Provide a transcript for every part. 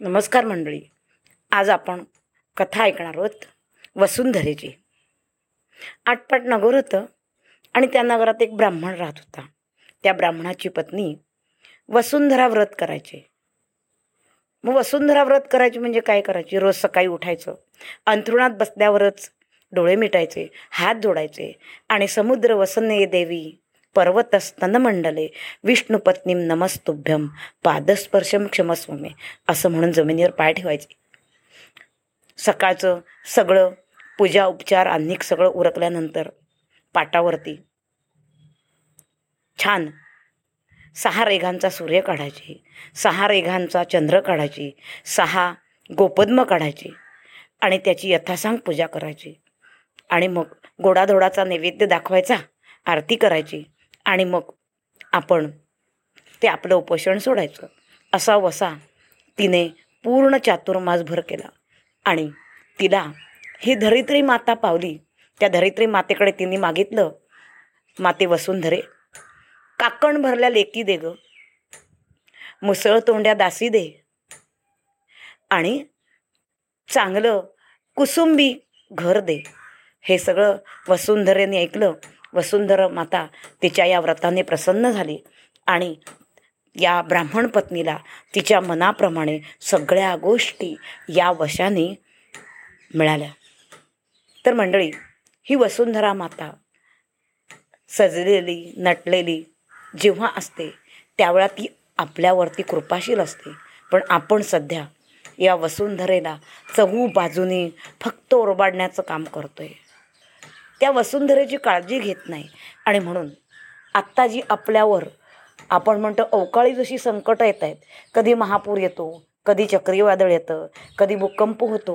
नमस्कार मंडळी. आज आपण कथा ऐकणार आहोत वसुंधरेची. आटपाट नगर होतं आणि त्या नगरात एक ब्राह्मण राहत होता. त्या ब्राह्मणाची पत्नी वसुंधरा व्रत करायचे. मग वसुंधरा व्रत करायची म्हणजे काय करायची? रोज सकाळी उठायचं अंथरुणात बसल्यावरच डोळे मिटायचे हात जोडायचे आणि समुद्र वसन्ये देवी पर्वतस्तनमंडले विष्णुपत्नीम नमस्तुभ्यम पादस्पर्शम क्षमस्वमे असं म्हणून जमिनीवर पाय ठेवायचे. सकाळचं सगळं पूजा उपचार अन्निक सगळं उरकल्यानंतर पाटावरती छान सहा रेघांचा सूर्य काढायची सहा रेघांचा चंद्र काढायची सहा गोपद्म काढायची आणि त्याची यथासांग पूजा करायची. आणि मग गोडाधोडाचा नैवेद्य दाखवायचा आरती करायची. आणि मग आपण ते आपलं उपोषण सोडायचं. असा वसा तिने पूर्ण चातुर्मासभर केला. आणि तिला ही धरित्री माता पावली. त्या धरित्री मातेकडे तिने मागितलं. माते वसुंधरे काकण भरल्या लेकी दे ग. मुसळ तोंड्या दासी दे. आणि चांगलं कुसुंबी घर दे. हे सगळं वसुंधरेने ऐकलं. वसुंधरा माता तिच्या या व्रताने प्रसन्न झाली आणि या ब्राह्मण पत्नीला तिच्या मनाप्रमाणे सगळ्या गोष्टी या वशाने मिळाल्या. तर मंडळी ही वसुंधरा माता सजलेली नटलेली जेव्हा असते त्यावेळा ती आपल्यावरती कृपाशील असते. पण आपण सध्या या वसुंधरेला चहू बाजूने फक्त ओरबाडण्याचं काम करतो आहे त्या वसुंधरेची काळजी घेत नाही. आणि म्हणून आत्ता जी आपल्यावर आपण म्हणतो अवकाळी जशी संकट येत आहेत कधी महापूर येतो कधी चक्रीवादळ येतं कधी भूकंप होतो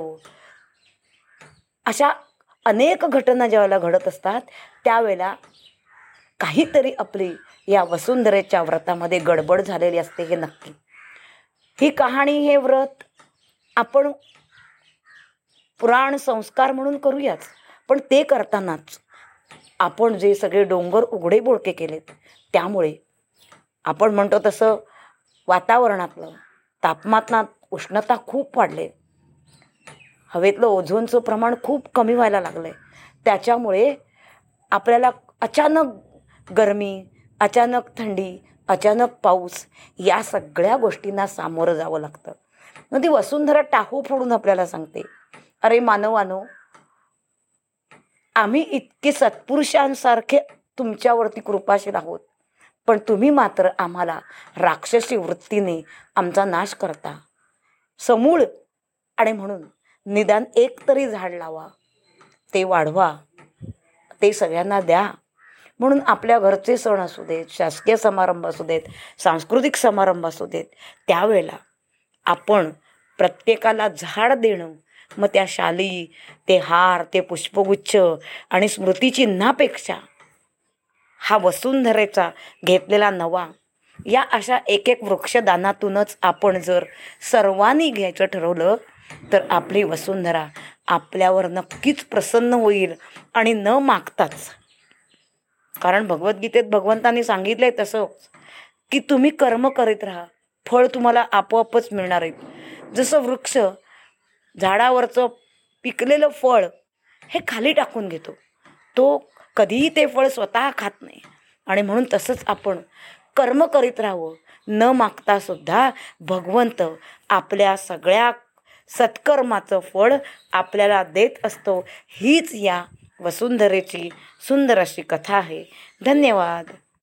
अशा अनेक घटना ज्यावेळेला घडत असतात त्यावेळेला काहीतरी आपली या वसुंधरेच्या व्रतामध्ये गडबड झालेली असते हे नक्की. ही कहाणी हे व्रत आपण पुराण संस्कार म्हणून करूयाच पण ते करतानाच आपण जे सगळे डोंगर उघडे बोडके केलेत त्यामुळे आपण म्हणतो तसं वातावरणातलं तापमानात उष्णता खूप वाढले. हवेतलं ओझोनचं प्रमाण खूप कमी व्हायला लागलं आहे त्याच्यामुळे आपल्याला अचानक गरमी अचानक थंडी अचानक पाऊस या सगळ्या गोष्टींना सामोरं जावं लागतं. मग ती वसुंधरा टाहू फोडून आपल्याला सांगते. अरे मानवानो आम्ही इतके सत्पुरुषांसारखे तुमच्यावरती कृपाशील आहोत. पण तुम्ही मात्र आम्हाला राक्षसी वृत्तीने आमचा नाश करता. समूळ आणि म्हणून निदान एक तरी झाड लावा. ते वाढवा. ते सगळ्यांना द्या. म्हणून आपल्या घरचे सण असू देत शासकीय समारंभ असू देत सांस्कृतिक समारंभ असू देत त्यावेळेला आपण प्रत्येकाला झाड देणं मग त्या शाली ते हार ते पुष्पगुच्छ आणि स्मृतिचिन्हापेक्षा हा वसुंधरेचा घेतलेला नवा या अशा एक एक वृक्षदानातूनच आपण जर सर्वांनी घ्यायचं ठरवलं तर आपली वसुंधरा आपल्यावर नक्कीच प्रसन्न होईल आणि न मागताच. कारण भगवद्गीतेत भगवंतांनी सांगितलंय तसं की तुम्ही कर्म करीत राहा फळ तुम्हाला आपोआपच मिळणार आहे जसं वृक्ष झाडावरचं पिकलेलं फळ हे खाली टाकून घेतो. तो कधीही ते फळ स्वतः खात नाही. आणि म्हणून तसंच आपण कर्म करीत राहावं. न मागता सुद्धा भगवंत आपल्या सगळ्या सत्कर्माचं फळ आपल्याला देत असतो. हीच या वसुंधरेची सुंदर अशी कथा आहे. धन्यवाद.